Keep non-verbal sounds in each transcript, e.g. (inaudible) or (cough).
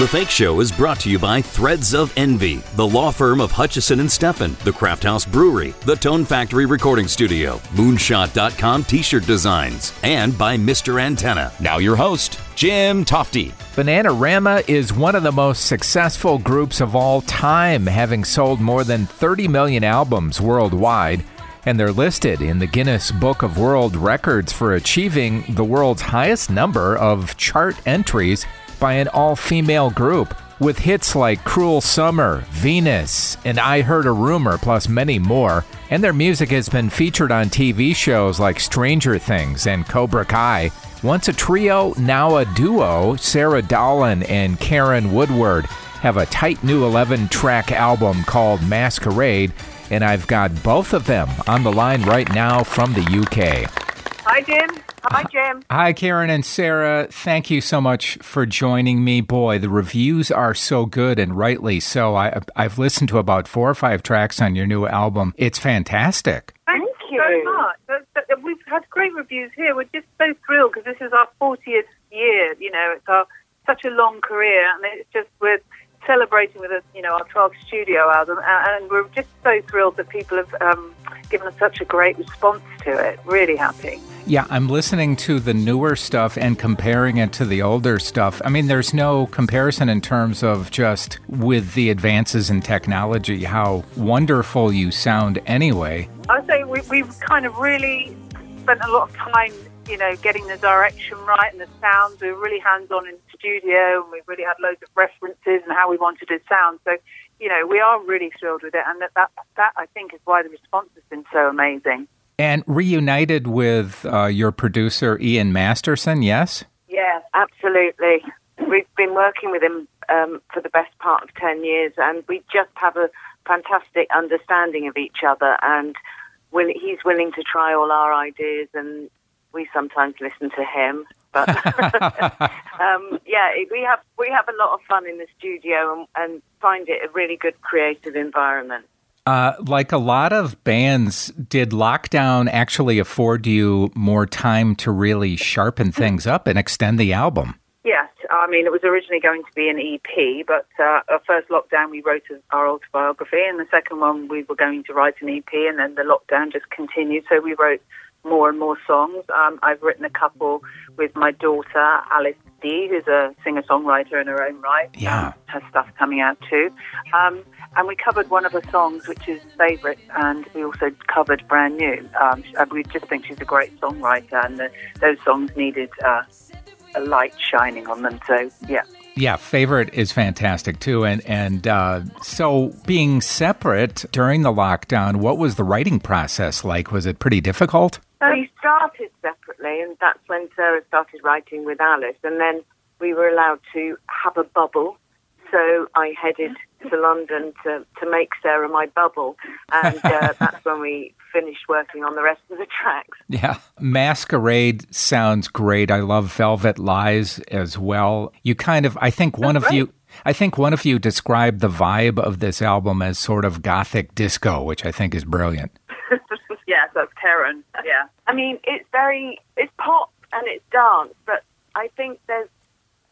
The Fake Show is brought to you by Threads of Envy, the law firm of Hutchison and Steffen, the Craft House Brewery, the Tone Factory Recording Studio, Moonshot.com T-shirt designs, and by Mr. Antenna. Now your host, Jim Tofte. Bananarama is one of the most successful groups of all time, having sold more than 30 million albums worldwide and they're listed in the Guinness Book of World Records for achieving the world's highest number of chart entries by an all female group, with hits like Cruel Summer, Venus, and I Heard a Rumor, plus many more. And their music has been featured on TV shows like Stranger Things and Cobra Kai. Once a trio, now a duo, Sara Dallin and Keren Woodward have a tight new 11 track album called Masquerade and I've got both of them on the line right now from the UK. Hi, Jim. Hi, Jim. Hi, Keren and Sara. Thank you so much for joining me. Boy, the reviews are so good, and rightly so. I, I've listened to about four or five tracks on your new album. It's fantastic. Thank you so much. We've had great reviews here. We're just so thrilled because this is our 40th year. You know, it's our such a long career, and it's just with celebrating with us, you know, our 12th studio album, and we're just so thrilled that people have um, given us such a great response to it. Really happy. Yeah, I'm listening to the newer stuff and comparing it to the older stuff. I mean, there's no comparison in terms of just with the advances in technology, how wonderful you sound anyway. I'd say we, we've kind of really spent a lot of time you know, getting the direction right and the sounds. We were really hands on in studio and we really had loads of references and how we wanted it to sound. So, you know, we are really thrilled with it. And that, that, that I think, is why the response has been so amazing. And reunited with uh, your producer, Ian Masterson, yes? Yes, absolutely. We've been working with him um, for the best part of 10 years and we just have a fantastic understanding of each other and will, he's willing to try all our ideas and we sometimes listen to him. But (laughs) um, yeah, we have we have a lot of fun in the studio and, and find it a really good creative environment. Uh, like a lot of bands, did lockdown actually afford you more time to really sharpen things up and extend the album? Yes, I mean it was originally going to be an EP, but uh, our first lockdown we wrote our autobiography, and the second one we were going to write an EP, and then the lockdown just continued, so we wrote more and more songs. Um, I've written a couple with my daughter, Alice D, who's a singer songwriter in her own right. Yeah. Her stuff coming out too. Um, and we covered one of her songs, which is favourite, and we also covered Brand New. Um, we just think she's a great songwriter, and the, those songs needed uh, a light shining on them. So, yeah. Yeah, favorite is fantastic too, and and uh, so being separate during the lockdown, what was the writing process like? Was it pretty difficult? We started separately, and that's when Sara started writing with Alice, and then we were allowed to have a bubble. So I headed to London to, to make Sara my bubble, and uh, (laughs) that's when we finished working on the rest of the tracks. Yeah, Masquerade sounds great. I love Velvet Lies as well. You kind of, I think one That's of right. you. I think one of you described the vibe of this album as sort of gothic disco, which I think is brilliant. That's Keren. Yeah. I mean, it's very, it's pop and it's dance, but I think there's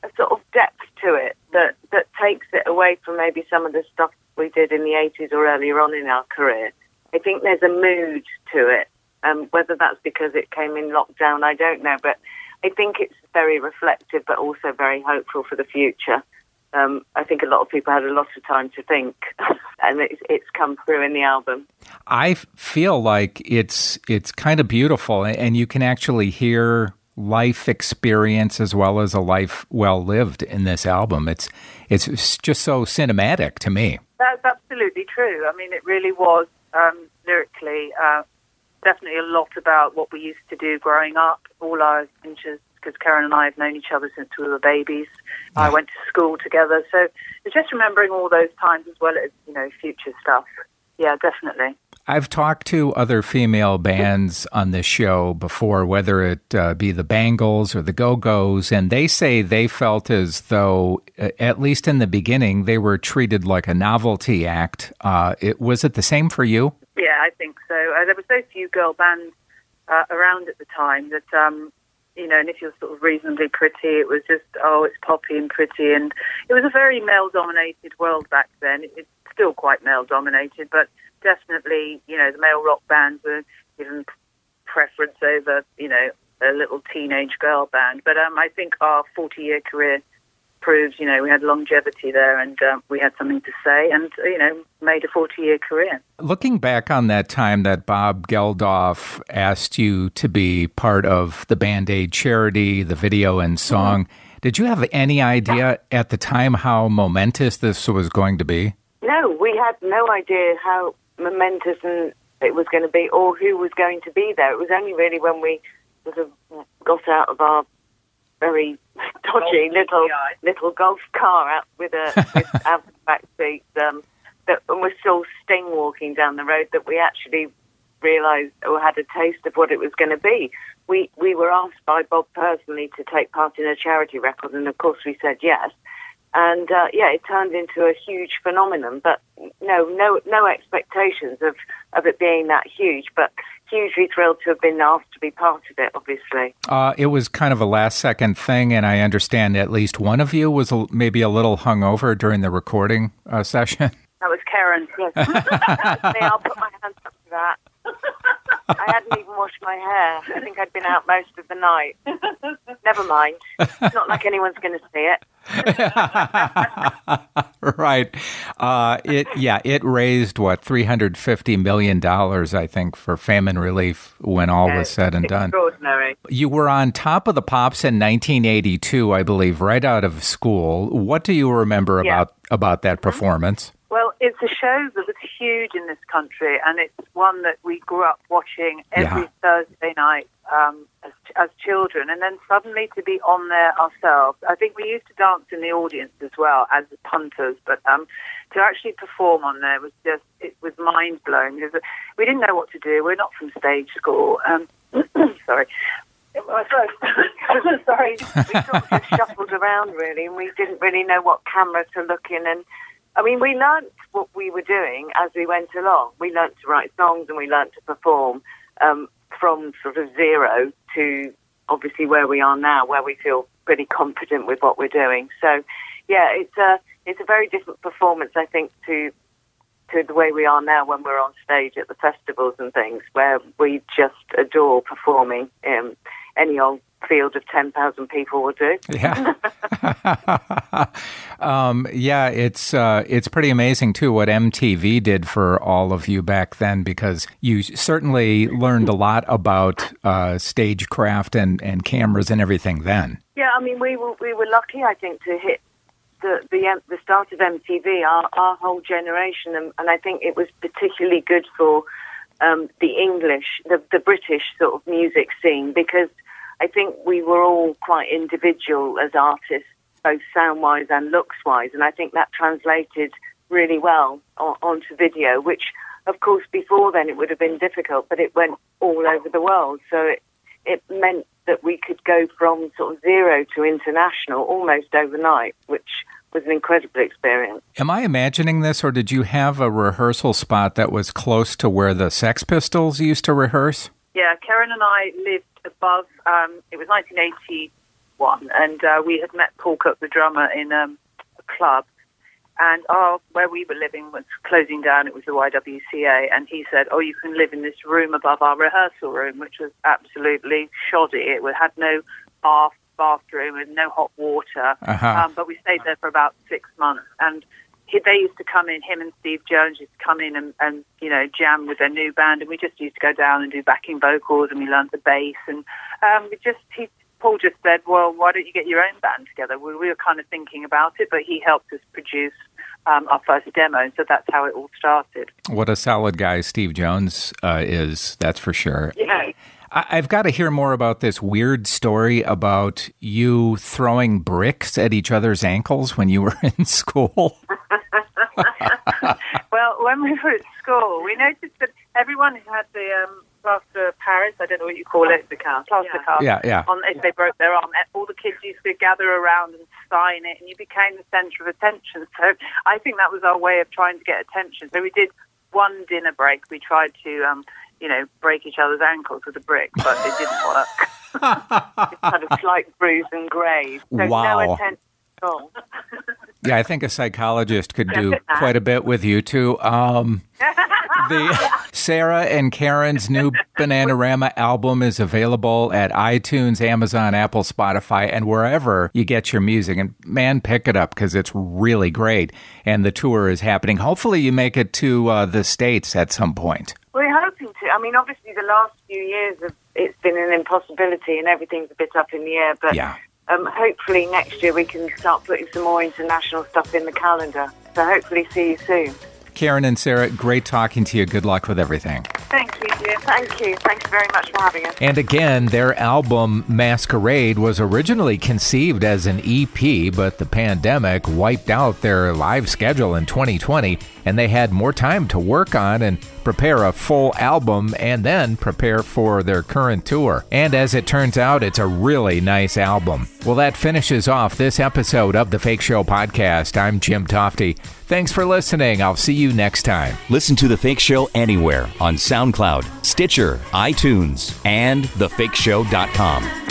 a sort of depth to it that, that takes it away from maybe some of the stuff we did in the 80s or earlier on in our career. I think there's a mood to it. Um, whether that's because it came in lockdown, I don't know, but I think it's very reflective, but also very hopeful for the future. Um, I think a lot of people had a lot of time to think, (laughs) and it's, it's come through in the album. I feel like it's it's kind of beautiful, and you can actually hear life experience as well as a life well lived in this album. It's it's just so cinematic to me. That's absolutely true. I mean, it really was um, lyrically uh, definitely a lot about what we used to do growing up. All our adventures, because Keren and I have known each other since we were babies. I went to school together, so it's just remembering all those times as well as you know future stuff. Yeah, definitely. I've talked to other female bands on this show before, whether it uh, be the Bangles or the Go Go's, and they say they felt as though, uh, at least in the beginning, they were treated like a novelty act. Uh, it was it the same for you? Yeah, I think so. Uh, there were so few girl bands uh, around at the time that um, you know, and if you're sort of reasonably pretty, it was just, oh, it's poppy and pretty. And it was a very male dominated world back then. It's still quite male dominated, but definitely, you know, the male rock bands were given preference over, you know, a little teenage girl band. But um, I think our 40 year career proves, you know, we had longevity there and um, we had something to say and, you know, made a 40 year career. Looking back on that time that Bob Geldof asked you to be part of the Band Aid charity, the video and song, mm-hmm. did you have any idea at the time how momentous this was going to be? No, we had no idea how momentous and it was going to be or who was going to be there. It was only really when we sort of got out of our very (laughs) dodgy little little golf car out with a (laughs) with out back seat. Um, that and we're still sting walking down the road that we actually realised or had a taste of what it was going to be. We we were asked by Bob personally to take part in a charity record, and of course we said yes. And uh, yeah, it turned into a huge phenomenon. But no, no, no expectations of of it being that huge. But hugely thrilled to have been asked to be part of it, obviously. Uh, it was kind of a last second thing, and I understand at least one of you was maybe a little hungover during the recording uh, (laughs) session. That was Keren, yes. (laughs) (laughs) I'll put my hands up to that. I hadn't even washed my hair. I think I'd been out most of the night. Never mind. It's not like anyone's going to see it. (laughs) right. Uh, it yeah. It raised what three hundred fifty million dollars, I think, for famine relief when all was said and done. Extraordinary. You were on top of the pops in 1982, I believe, right out of school. What do you remember yeah. about about that performance? Well, it's a show that was huge in this country, and it's one that we grew up watching every yeah. Thursday night um, as, as children, and then suddenly to be on there ourselves. I think we used to dance in the audience as well as punters, but um, to actually perform on there was just it was mind blowing we didn't know what to do. We're not from stage school. Um, (clears throat) sorry. (laughs) sorry, we sort of just shuffled around really, and we didn't really know what camera to look in and I mean, we learnt what we were doing as we went along. We learnt to write songs and we learnt to perform um, from sort of zero to obviously where we are now, where we feel pretty confident with what we're doing. So, yeah, it's a it's a very different performance, I think, to to the way we are now when we're on stage at the festivals and things, where we just adore performing. Um, any old field of 10,000 people will do. Yeah. (laughs) um, yeah, it's uh, it's pretty amazing too what MTV did for all of you back then because you certainly learned a lot about uh, stagecraft and, and cameras and everything then. Yeah, I mean we were we were lucky I think to hit the the, the start of MTV our our whole generation and, and I think it was particularly good for um, the English the the British sort of music scene because I think we were all quite individual as artists, both sound wise and looks wise, and I think that translated really well on, onto video, which, of course, before then it would have been difficult, but it went all over the world. So it, it meant that we could go from sort of zero to international almost overnight, which was an incredible experience. Am I imagining this, or did you have a rehearsal spot that was close to where the Sex Pistols used to rehearse? Yeah, Keren and I lived above. Um, it was 1981, and uh, we had met Paul Cook, the drummer, in um, a club. And our where we were living was closing down. It was the YWCA, and he said, "Oh, you can live in this room above our rehearsal room, which was absolutely shoddy. It had no bath bathroom and no hot water. Uh-huh. Um, but we stayed there for about six months, and he, they used to come in, him and Steve Jones used to come in and, and, you know, jam with their new band. And we just used to go down and do backing vocals and we learned the bass. And um, we just, he, Paul just said, well, why don't you get your own band together? We, we were kind of thinking about it, but he helped us produce um, our first demo. And so that's how it all started. What a solid guy Steve Jones uh, is, that's for sure. Yeah. I've got to hear more about this weird story about you throwing bricks at each other's ankles when you were (laughs) in school. (laughs) well, when we were at school, we noticed that everyone had the um, plaster of Paris, I don't know what you call it, the cast, plaster yeah. cast. Yeah, yeah. On, if they broke their arm, all the kids used to gather around and sign it, and you became the centre of attention. (laughs) So I think that was our way of trying to get attention. So we did one dinner break. We tried to um, you know, break each other's ankles with a brick, but it didn't (laughs) work. Just had a slight bruise and graze. So Wow. no attention at all. Yeah, I think a psychologist could do quite a bit with you too. Um, (laughs) the Sara and Keren's new Bananarama album is available at iTunes, Amazon, Apple, Spotify, and wherever you get your music. And man, pick it up because it's really great. And the tour is happening. Hopefully, you make it to uh, the states at some point. We're hoping to. I mean, obviously, the last few years have, it's been an impossibility, and everything's a bit up in the air. But Yeah. Um, hopefully, next year we can start putting some more international stuff in the calendar. So hopefully, see you soon. Keren and Sara, great talking to you. Good luck with everything. Thank you, Jim. Thank you. Thanks very much for having us. And again, their album Masquerade was originally conceived as an EP, but the pandemic wiped out their live schedule in 2020, and they had more time to work on and prepare a full album and then prepare for their current tour. And as it turns out, it's a really nice album. Well, that finishes off this episode of the Fake Show podcast. I'm Jim Tofte. Thanks for listening. I'll see you next time. Listen to The Fake Show anywhere on SoundCloud, Stitcher, iTunes, and thefakeshow.com.